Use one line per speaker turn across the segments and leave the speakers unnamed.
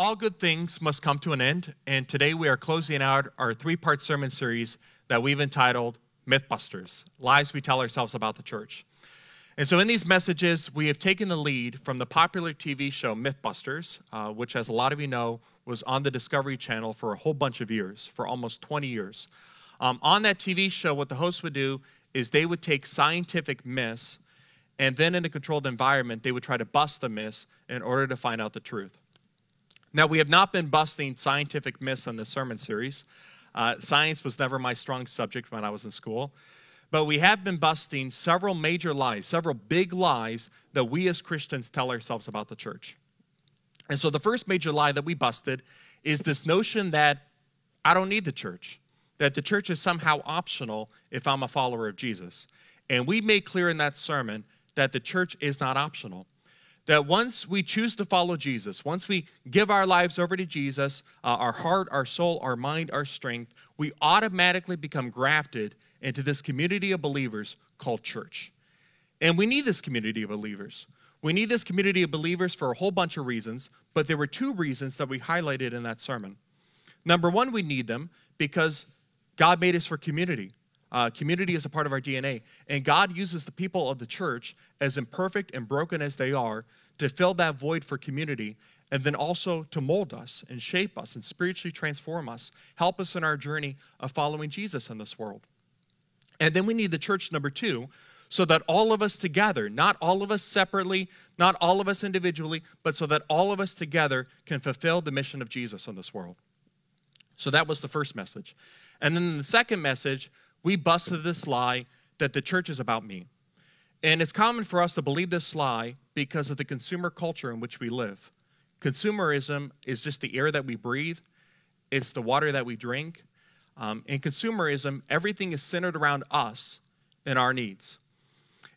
all good things must come to an end, and today we are closing out our three part sermon series that we've entitled Mythbusters Lies We Tell Ourselves About the Church. And so, in these messages, we have taken the lead from the popular TV show Mythbusters, uh, which, as a lot of you know, was on the Discovery Channel for a whole bunch of years, for almost 20 years. Um, on that TV show, what the hosts would do is they would take scientific myths, and then in a controlled environment, they would try to bust the myths in order to find out the truth. Now, we have not been busting scientific myths on this sermon series. Uh, science was never my strong subject when I was in school. But we have been busting several major lies, several big lies that we as Christians tell ourselves about the church. And so the first major lie that we busted is this notion that I don't need the church, that the church is somehow optional if I'm a follower of Jesus. And we made clear in that sermon that the church is not optional that once we choose to follow Jesus, once we give our lives over to Jesus, uh, our heart, our soul, our mind, our strength, we automatically become grafted into this community of believers called church. And we need this community of believers. We need this community of believers for a whole bunch of reasons, but there were two reasons that we highlighted in that sermon. Number one, we need them because God made us for community. Uh, community is a part of our DNA. And God uses the people of the church, as imperfect and broken as they are, to fill that void for community and then also to mold us and shape us and spiritually transform us, help us in our journey of following Jesus in this world. And then we need the church, number two, so that all of us together, not all of us separately, not all of us individually, but so that all of us together can fulfill the mission of Jesus in this world. So that was the first message. And then the second message we busted this lie that the church is about me. And it's common for us to believe this lie because of the consumer culture in which we live. Consumerism is just the air that we breathe, it's the water that we drink. Um, in consumerism, everything is centered around us and our needs.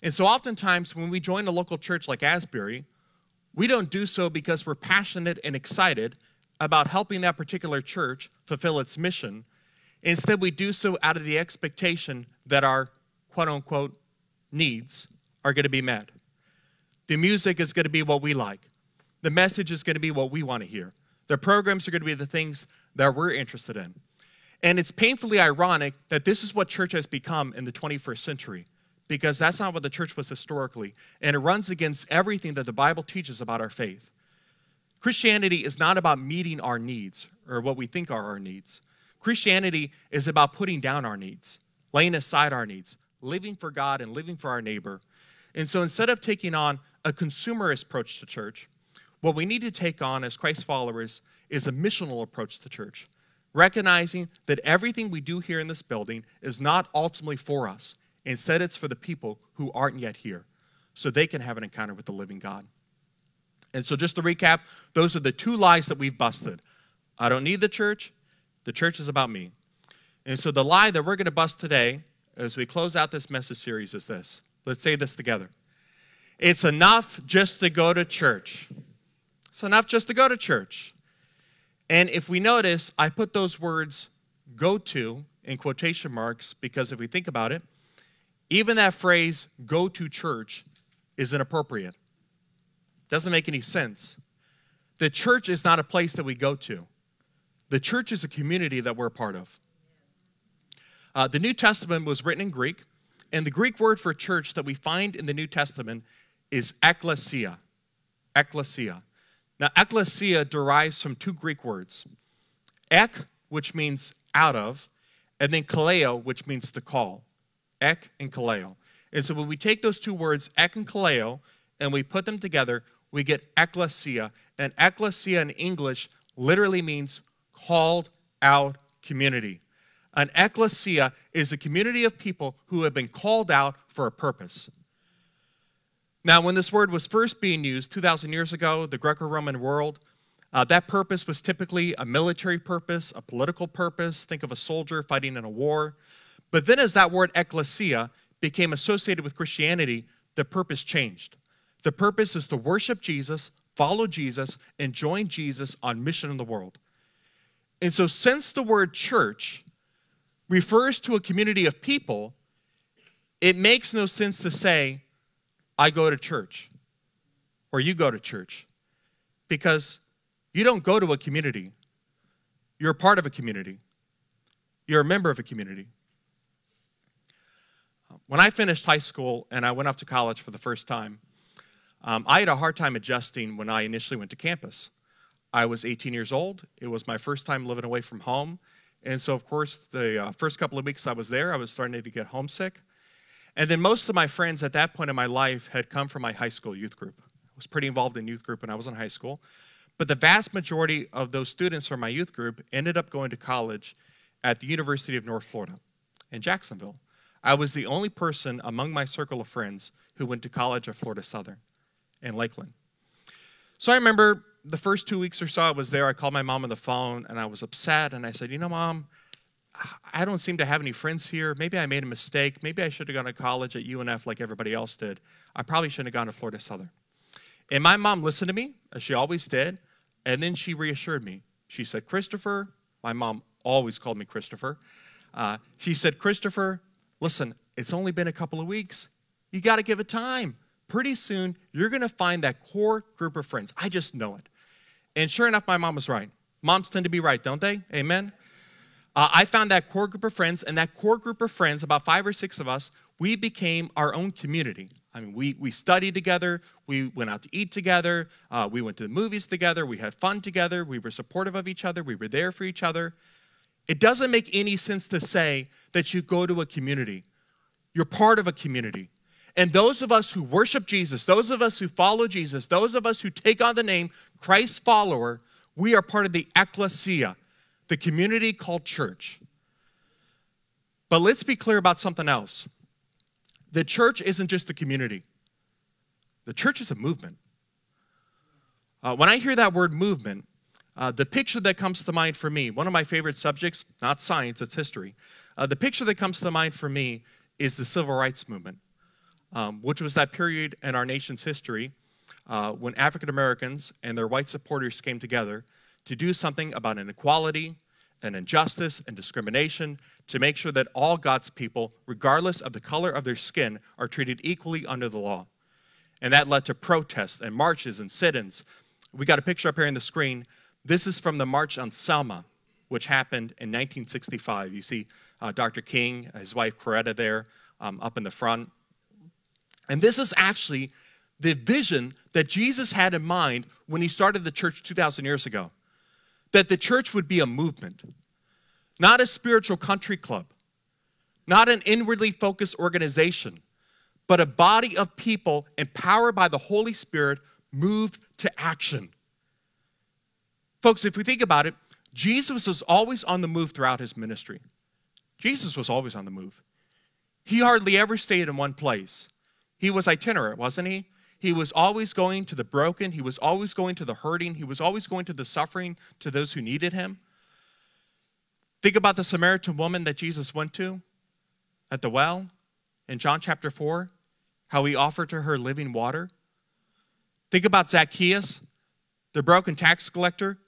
And so, oftentimes, when we join a local church like Asbury, we don't do so because we're passionate and excited about helping that particular church fulfill its mission, Instead, we do so out of the expectation that our quote unquote needs are going to be met. The music is going to be what we like, the message is going to be what we want to hear, the programs are going to be the things that we're interested in. And it's painfully ironic that this is what church has become in the 21st century because that's not what the church was historically. And it runs against everything that the Bible teaches about our faith. Christianity is not about meeting our needs or what we think are our needs. Christianity is about putting down our needs, laying aside our needs, living for God and living for our neighbor. And so instead of taking on a consumerist approach to church, what we need to take on as Christ followers is a missional approach to church, recognizing that everything we do here in this building is not ultimately for us. Instead, it's for the people who aren't yet here, so they can have an encounter with the living God. And so, just to recap, those are the two lies that we've busted. I don't need the church, the church is about me. And so the lie that we're going to bust today as we close out this message series is this. Let's say this together. It's enough just to go to church. It's enough just to go to church. And if we notice, I put those words go to in quotation marks because if we think about it, even that phrase go to church is inappropriate. Doesn't make any sense. The church is not a place that we go to. The church is a community that we're a part of. Uh, the New Testament was written in Greek, and the Greek word for church that we find in the New Testament is ekklesia. Ekklesia. Now, ekklesia derives from two Greek words ek, which means out of, and then kaleo, which means to call. Ek and kaleo. And so when we take those two words, ek and kaleo, and we put them together, we get ekklesia. And ekklesia in English literally means called out community. An ecclesia is a community of people who have been called out for a purpose. Now, when this word was first being used 2,000 years ago, the Greco Roman world, uh, that purpose was typically a military purpose, a political purpose. Think of a soldier fighting in a war. But then, as that word ecclesia became associated with Christianity, the purpose changed. The purpose is to worship Jesus, follow Jesus, and join Jesus on mission in the world. And so, since the word church refers to a community of people, it makes no sense to say, I go to church or you go to church because you don't go to a community. You're a part of a community, you're a member of a community. When I finished high school and I went off to college for the first time, um, I had a hard time adjusting when I initially went to campus. I was 18 years old. It was my first time living away from home. And so, of course, the uh, first couple of weeks I was there, I was starting to get homesick. And then most of my friends at that point in my life had come from my high school youth group. I was pretty involved in youth group when I was in high school. But the vast majority of those students from my youth group ended up going to college at the University of North Florida in Jacksonville. I was the only person among my circle of friends who went to college at Florida Southern in Lakeland. So I remember the first two weeks or so I was there, I called my mom on the phone and I was upset. And I said, You know, mom, I don't seem to have any friends here. Maybe I made a mistake. Maybe I should have gone to college at UNF like everybody else did. I probably shouldn't have gone to Florida Southern. And my mom listened to me, as she always did, and then she reassured me. She said, Christopher, my mom always called me Christopher. Uh, she said, Christopher, listen, it's only been a couple of weeks. You got to give it time. Pretty soon, you're going to find that core group of friends. I just know it. And sure enough, my mom was right. Moms tend to be right, don't they? Amen? Uh, I found that core group of friends, and that core group of friends, about five or six of us, we became our own community. I mean, we, we studied together, we went out to eat together, uh, we went to the movies together, we had fun together, we were supportive of each other, we were there for each other. It doesn't make any sense to say that you go to a community. You're part of a community. And those of us who worship Jesus, those of us who follow Jesus, those of us who take on the name Christ follower, we are part of the ecclesia the community called church. But let's be clear about something else. The church isn't just the community, the church is a movement. Uh, when I hear that word movement, uh, the picture that comes to mind for me, one of my favorite subjects, not science, it's history. Uh, the picture that comes to mind for me is the civil rights movement, um, which was that period in our nation's history uh, when African Americans and their white supporters came together to do something about inequality and injustice and discrimination to make sure that all God's people, regardless of the color of their skin, are treated equally under the law. And that led to protests and marches and sit ins. We got a picture up here on the screen. This is from the March on Selma, which happened in 1965. You see uh, Dr. King, his wife Coretta there um, up in the front. And this is actually the vision that Jesus had in mind when he started the church 2,000 years ago that the church would be a movement, not a spiritual country club, not an inwardly focused organization, but a body of people empowered by the Holy Spirit moved to action. Folks, if we think about it, Jesus was always on the move throughout his ministry. Jesus was always on the move. He hardly ever stayed in one place. He was itinerant, wasn't he? He was always going to the broken. He was always going to the hurting. He was always going to the suffering, to those who needed him. Think about the Samaritan woman that Jesus went to at the well in John chapter 4, how he offered to her living water. Think about Zacchaeus, the broken tax collector,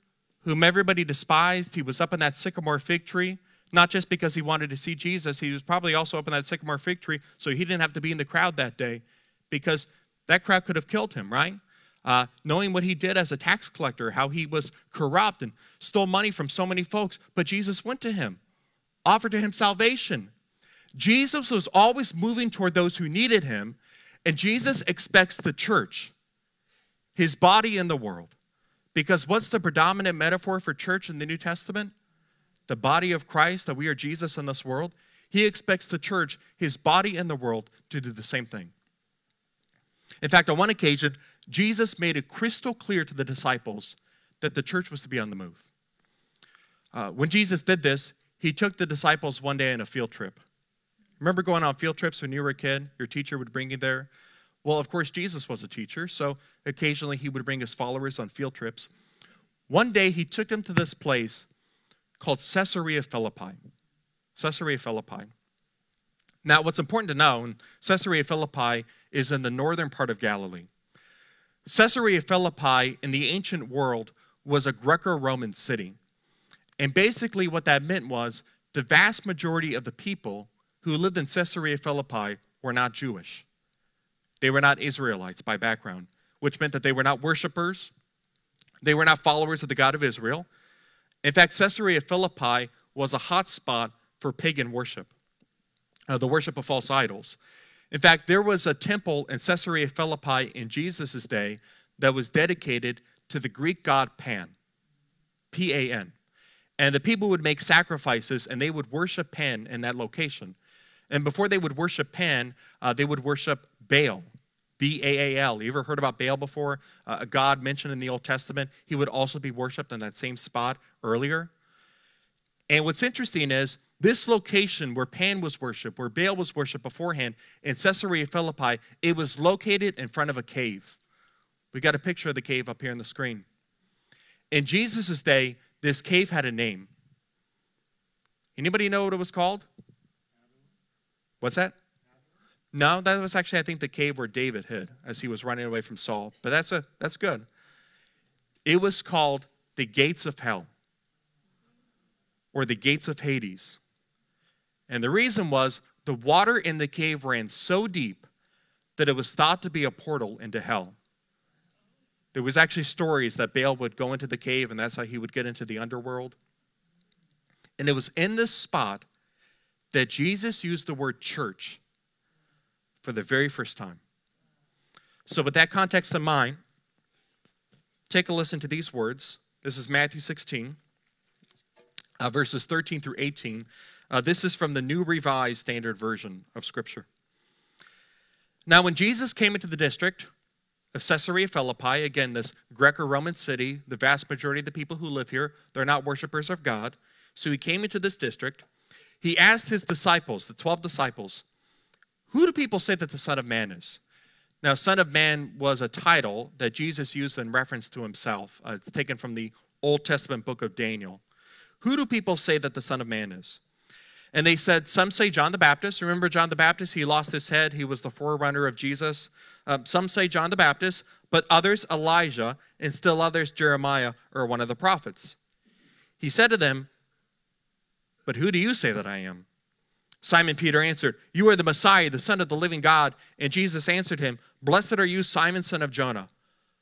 whom everybody despised. He was up in that sycamore fig tree, not just because he wanted to see Jesus, he was probably also up in that sycamore fig tree so he didn't have to be in the crowd that day because that crowd could have killed him, right? Uh, knowing what he did as a tax collector, how he was corrupt and stole money from so many folks. But Jesus went to him, offered to him salvation. Jesus was always moving toward those who needed him, and Jesus expects the church, his body in the world. Because what's the predominant metaphor for church in the New Testament? The body of Christ, that we are Jesus in this world. He expects the church, his body in the world, to do the same thing. In fact, on one occasion, Jesus made it crystal clear to the disciples that the church was to be on the move. Uh, when Jesus did this, he took the disciples one day on a field trip. Remember going on field trips when you were a kid? Your teacher would bring you there. Well, of course, Jesus was a teacher, so occasionally he would bring his followers on field trips. One day he took them to this place called Caesarea Philippi. Caesarea Philippi. Now, what's important to know, Caesarea Philippi is in the northern part of Galilee. Caesarea Philippi in the ancient world was a Greco Roman city. And basically, what that meant was the vast majority of the people who lived in Caesarea Philippi were not Jewish. They were not Israelites by background, which meant that they were not worshipers, they were not followers of the God of Israel. In fact, Caesarea Philippi was a hot spot for pagan worship, uh, the worship of false idols. In fact, there was a temple in Caesarea Philippi in Jesus' day that was dedicated to the Greek god Pan, P A N. And the people would make sacrifices and they would worship Pan in that location. And before they would worship Pan, uh, they would worship Baal, B A A L. You ever heard about Baal before? Uh, a god mentioned in the Old Testament. He would also be worshiped in that same spot earlier. And what's interesting is this location where Pan was worshiped, where Baal was worshiped beforehand in Caesarea Philippi, it was located in front of a cave. We got a picture of the cave up here on the screen. In Jesus' day, this cave had a name. Anybody know what it was called? What's that? No, that was actually, I think, the cave where David hid as he was running away from Saul. But that's a that's good. It was called the gates of hell or the gates of Hades. And the reason was the water in the cave ran so deep that it was thought to be a portal into hell. There was actually stories that Baal would go into the cave and that's how he would get into the underworld. And it was in this spot that Jesus used the word church for the very first time. So, with that context in mind, take a listen to these words. This is Matthew 16, uh, verses 13 through 18. Uh, this is from the New Revised Standard Version of Scripture. Now, when Jesus came into the district of Caesarea Philippi, again, this Greco Roman city, the vast majority of the people who live here, they're not worshipers of God. So he came into this district. He asked his disciples, the 12 disciples, Who do people say that the Son of Man is? Now, Son of Man was a title that Jesus used in reference to himself. Uh, it's taken from the Old Testament book of Daniel. Who do people say that the Son of Man is? And they said, some say John the Baptist. Remember John the Baptist? He lost his head. He was the forerunner of Jesus. Um, some say John the Baptist, but others Elijah, and still others Jeremiah or one of the prophets. He said to them, But who do you say that I am? Simon Peter answered, You are the Messiah, the Son of the living God. And Jesus answered him, Blessed are you, Simon, son of Jonah.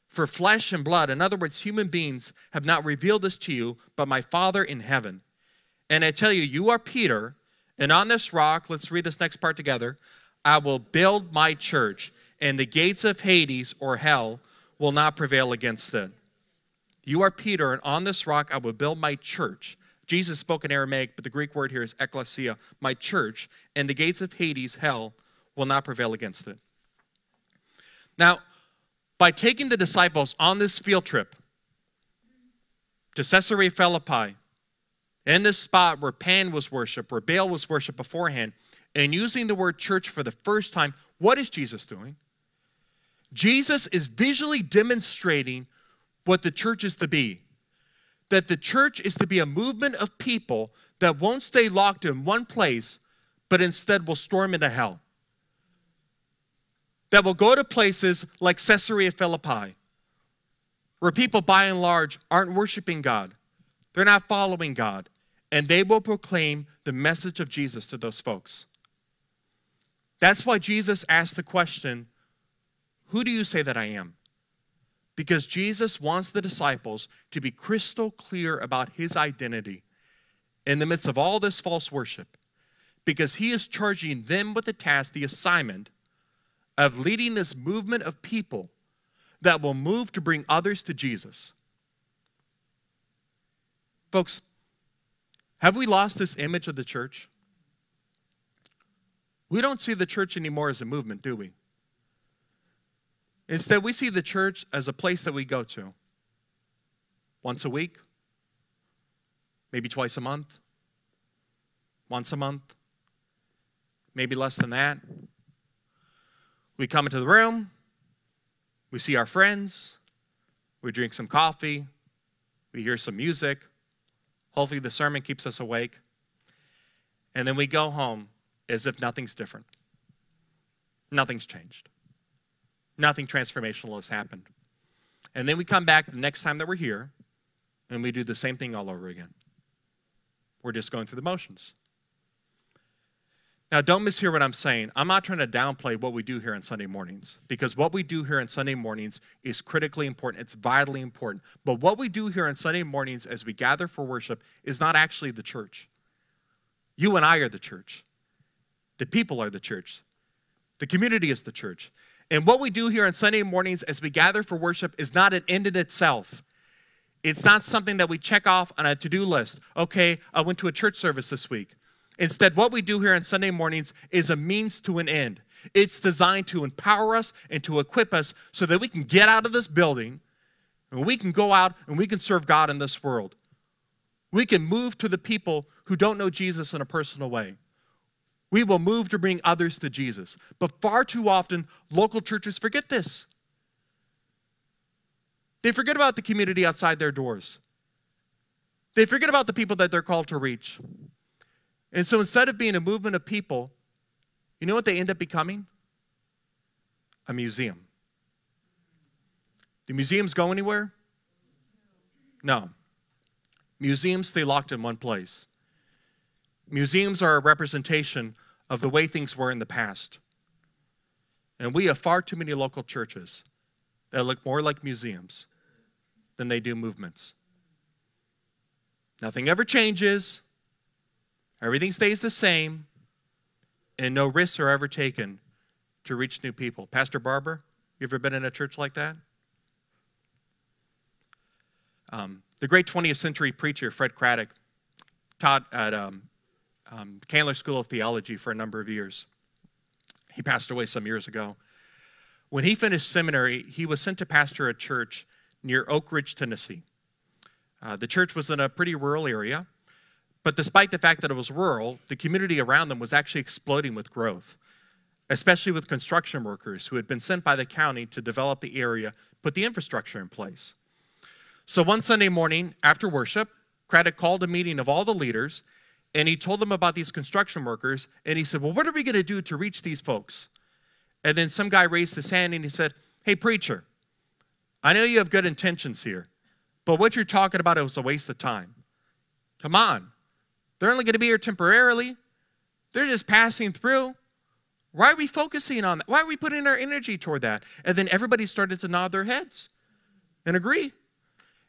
For flesh and blood, in other words, human beings, have not revealed this to you, but my Father in heaven. And I tell you, you are Peter and on this rock, let's read this next part together. I will build my church, and the gates of Hades or hell will not prevail against it. You are Peter, and on this rock I will build my church. Jesus spoke in Aramaic, but the Greek word here is ekklesia, my church, and the gates of Hades, hell, will not prevail against it. Now, by taking the disciples on this field trip to Caesarea Philippi, in this spot where Pan was worshiped, where Baal was worshiped beforehand, and using the word church for the first time, what is Jesus doing? Jesus is visually demonstrating what the church is to be. That the church is to be a movement of people that won't stay locked in one place, but instead will storm into hell. That will go to places like Caesarea Philippi, where people by and large aren't worshiping God, they're not following God, and they will proclaim the message of Jesus to those folks. That's why Jesus asked the question, Who do you say that I am? Because Jesus wants the disciples to be crystal clear about his identity in the midst of all this false worship, because he is charging them with the task, the assignment of leading this movement of people that will move to bring others to Jesus. Folks, have we lost this image of the church? We don't see the church anymore as a movement, do we? Instead, we see the church as a place that we go to once a week, maybe twice a month, once a month, maybe less than that. We come into the room, we see our friends, we drink some coffee, we hear some music. Hopefully, the sermon keeps us awake. And then we go home as if nothing's different. Nothing's changed. Nothing transformational has happened. And then we come back the next time that we're here and we do the same thing all over again. We're just going through the motions. Now, don't mishear what I'm saying. I'm not trying to downplay what we do here on Sunday mornings because what we do here on Sunday mornings is critically important. It's vitally important. But what we do here on Sunday mornings as we gather for worship is not actually the church. You and I are the church. The people are the church. The community is the church. And what we do here on Sunday mornings as we gather for worship is not an end in itself. It's not something that we check off on a to do list. Okay, I went to a church service this week. Instead, what we do here on Sunday mornings is a means to an end. It's designed to empower us and to equip us so that we can get out of this building and we can go out and we can serve God in this world. We can move to the people who don't know Jesus in a personal way. We will move to bring others to Jesus. But far too often, local churches forget this. They forget about the community outside their doors. They forget about the people that they're called to reach. And so instead of being a movement of people, you know what they end up becoming? A museum. Do museums go anywhere? No. Museums stay locked in one place. Museums are a representation of the way things were in the past. And we have far too many local churches that look more like museums than they do movements. Nothing ever changes. Everything stays the same, and no risks are ever taken to reach new people. Pastor Barber, you ever been in a church like that? Um, the great 20th century preacher Fred Craddock taught at um, um, Candler School of Theology for a number of years. He passed away some years ago. When he finished seminary, he was sent to pastor a church near Oak Ridge, Tennessee. Uh, the church was in a pretty rural area, but despite the fact that it was rural, the community around them was actually exploding with growth, especially with construction workers who had been sent by the county to develop the area, put the infrastructure in place. So one Sunday morning after worship, Craddock called a meeting of all the leaders and he told them about these construction workers and he said, Well, what are we going to do to reach these folks? And then some guy raised his hand and he said, Hey, preacher, I know you have good intentions here, but what you're talking about is a waste of time. Come on. They're only going to be here temporarily. They're just passing through. Why are we focusing on that? Why are we putting our energy toward that? And then everybody started to nod their heads and agree.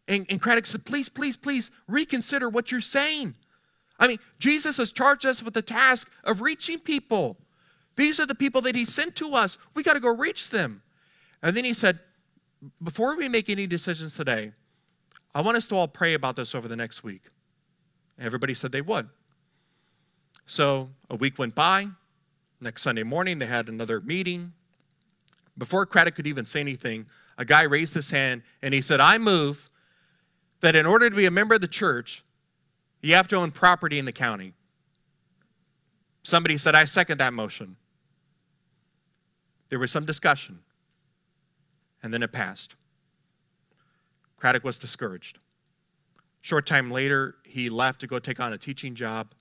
And, and Craddock said, please, please, please reconsider what you're saying. I mean, Jesus has charged us with the task of reaching people. These are the people that he sent to us. We got to go reach them. And then he said, before we make any decisions today, I want us to all pray about this over the next week. Everybody said they would. So a week went by. Next Sunday morning, they had another meeting. Before Craddock could even say anything, a guy raised his hand and he said, I move that in order to be a member of the church, you have to own property in the county. Somebody said, I second that motion. There was some discussion, and then it passed. Craddock was discouraged. Short time later, he left to go take on a teaching job.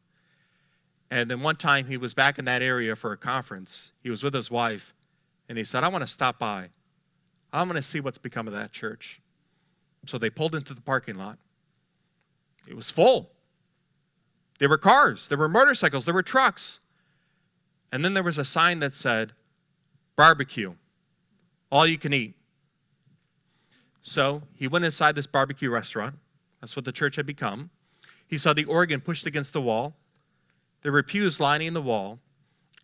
And then one time he was back in that area for a conference. He was with his wife, and he said, I want to stop by. I want to see what's become of that church. So they pulled into the parking lot. It was full. There were cars, there were motorcycles, there were trucks. And then there was a sign that said, barbecue, all you can eat. So he went inside this barbecue restaurant. That's what the church had become. He saw the organ pushed against the wall. There were pews lining the wall.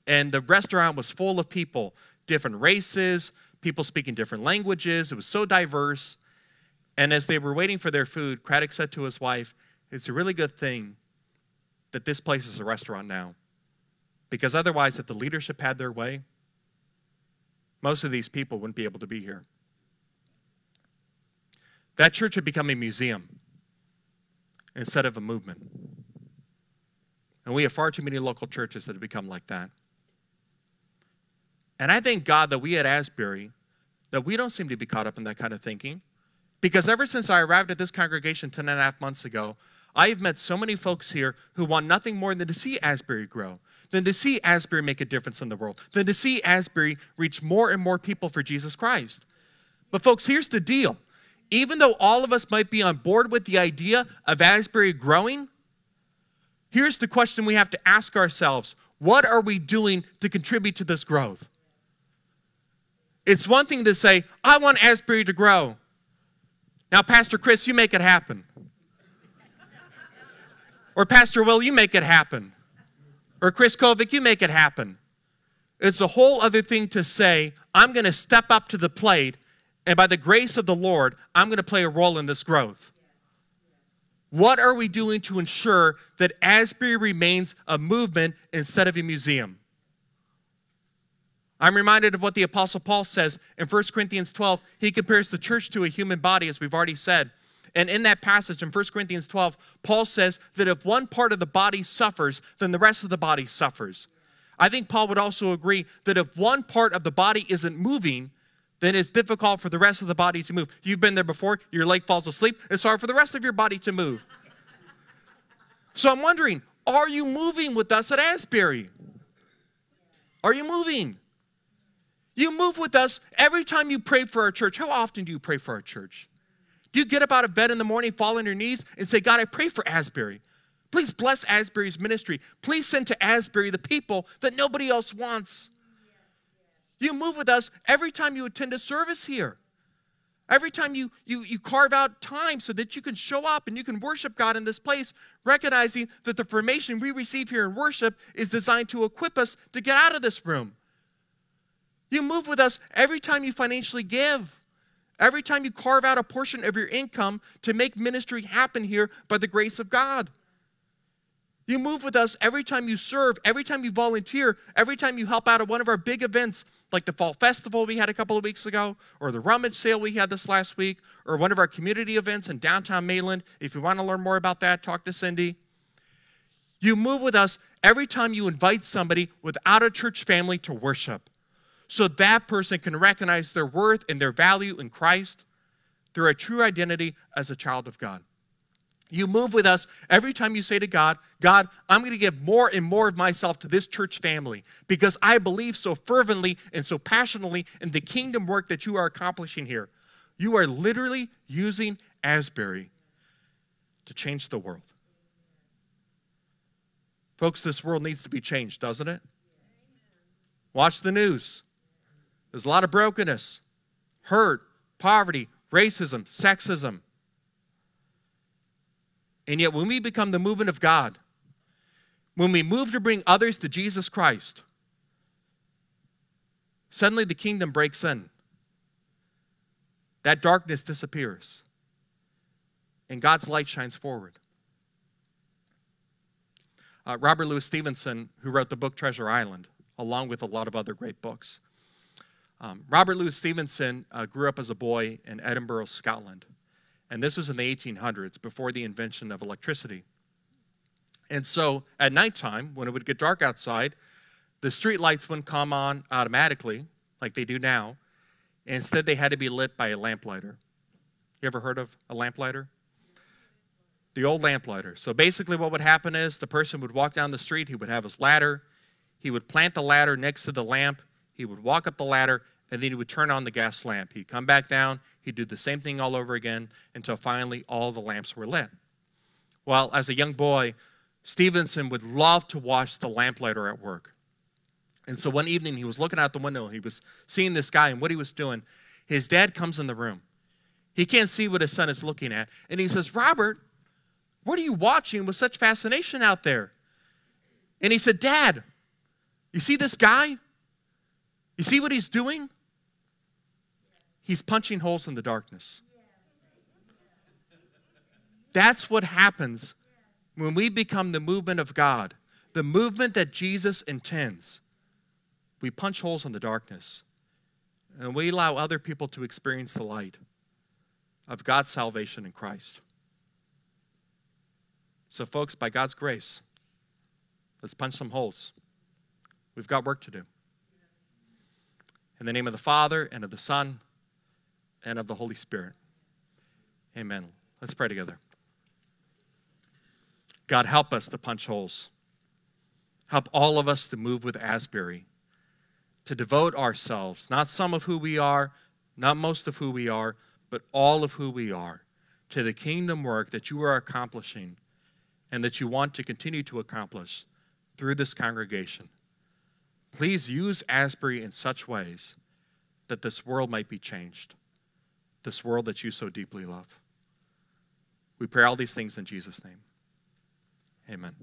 And the restaurant was full of people, different races, people speaking different languages. It was so diverse. And as they were waiting for their food, Craddock said to his wife, It's a really good thing that this place is a restaurant now. Because otherwise, if the leadership had their way, most of these people wouldn't be able to be here. That church had become a museum instead of a movement. And we have far too many local churches that have become like that. And I thank God that we at Asbury, that we don't seem to be caught up in that kind of thinking. Because ever since I arrived at this congregation 10 and a half months ago, I have met so many folks here who want nothing more than to see Asbury grow, than to see Asbury make a difference in the world, than to see Asbury reach more and more people for Jesus Christ. But, folks, here's the deal. Even though all of us might be on board with the idea of Asbury growing, here's the question we have to ask ourselves What are we doing to contribute to this growth? It's one thing to say, I want Asbury to grow. Now, Pastor Chris, you make it happen. Or Pastor Will, you make it happen. Or Chris Kovic, you make it happen. It's a whole other thing to say, I'm going to step up to the plate, and by the grace of the Lord, I'm going to play a role in this growth. What are we doing to ensure that Asbury remains a movement instead of a museum? I'm reminded of what the Apostle Paul says in 1 Corinthians 12. He compares the church to a human body, as we've already said. And in that passage in 1 Corinthians 12, Paul says that if one part of the body suffers, then the rest of the body suffers. I think Paul would also agree that if one part of the body isn't moving, then it's difficult for the rest of the body to move. You've been there before, your leg falls asleep, it's hard for the rest of your body to move. So I'm wondering, are you moving with us at Asbury? Are you moving? You move with us every time you pray for our church. How often do you pray for our church? Do you get up out of bed in the morning, fall on your knees, and say, God, I pray for Asbury. Please bless Asbury's ministry. Please send to Asbury the people that nobody else wants. You move with us every time you attend a service here. Every time you, you, you carve out time so that you can show up and you can worship God in this place, recognizing that the formation we receive here in worship is designed to equip us to get out of this room. You move with us every time you financially give. Every time you carve out a portion of your income to make ministry happen here by the grace of God. You move with us every time you serve, every time you volunteer, every time you help out at one of our big events, like the Fall Festival we had a couple of weeks ago, or the rummage sale we had this last week, or one of our community events in downtown Maitland. If you want to learn more about that, talk to Cindy. You move with us every time you invite somebody without a church family to worship so that person can recognize their worth and their value in Christ through a true identity as a child of God. You move with us every time you say to God, God, I'm going to give more and more of myself to this church family because I believe so fervently and so passionately in the kingdom work that you are accomplishing here. You are literally using Asbury to change the world. Folks, this world needs to be changed, doesn't it? Watch the news. There's a lot of brokenness, hurt, poverty, racism, sexism. And yet, when we become the movement of God, when we move to bring others to Jesus Christ, suddenly the kingdom breaks in. That darkness disappears, and God's light shines forward. Uh, Robert Louis Stevenson, who wrote the book Treasure Island, along with a lot of other great books, um, Robert Louis Stevenson uh, grew up as a boy in Edinburgh, Scotland. And this was in the 1800s, before the invention of electricity. And so at nighttime, when it would get dark outside, the street lights wouldn't come on automatically like they do now. Instead, they had to be lit by a lamplighter. You ever heard of a lamplighter? The old lamplighter. So basically, what would happen is the person would walk down the street, he would have his ladder, he would plant the ladder next to the lamp, he would walk up the ladder, and then he would turn on the gas lamp. He'd come back down, he'd do the same thing all over again until finally all the lamps were lit. Well, as a young boy, Stevenson would love to watch the lamplighter at work. And so one evening he was looking out the window, he was seeing this guy and what he was doing. His dad comes in the room. He can't see what his son is looking at. And he says, Robert, what are you watching with such fascination out there? And he said, Dad, you see this guy? You see what he's doing? He's punching holes in the darkness. That's what happens when we become the movement of God, the movement that Jesus intends. We punch holes in the darkness and we allow other people to experience the light of God's salvation in Christ. So, folks, by God's grace, let's punch some holes. We've got work to do. In the name of the Father, and of the Son, and of the Holy Spirit. Amen. Let's pray together. God, help us to punch holes. Help all of us to move with Asbury, to devote ourselves, not some of who we are, not most of who we are, but all of who we are, to the kingdom work that you are accomplishing and that you want to continue to accomplish through this congregation. Please use Asbury in such ways that this world might be changed, this world that you so deeply love. We pray all these things in Jesus' name. Amen.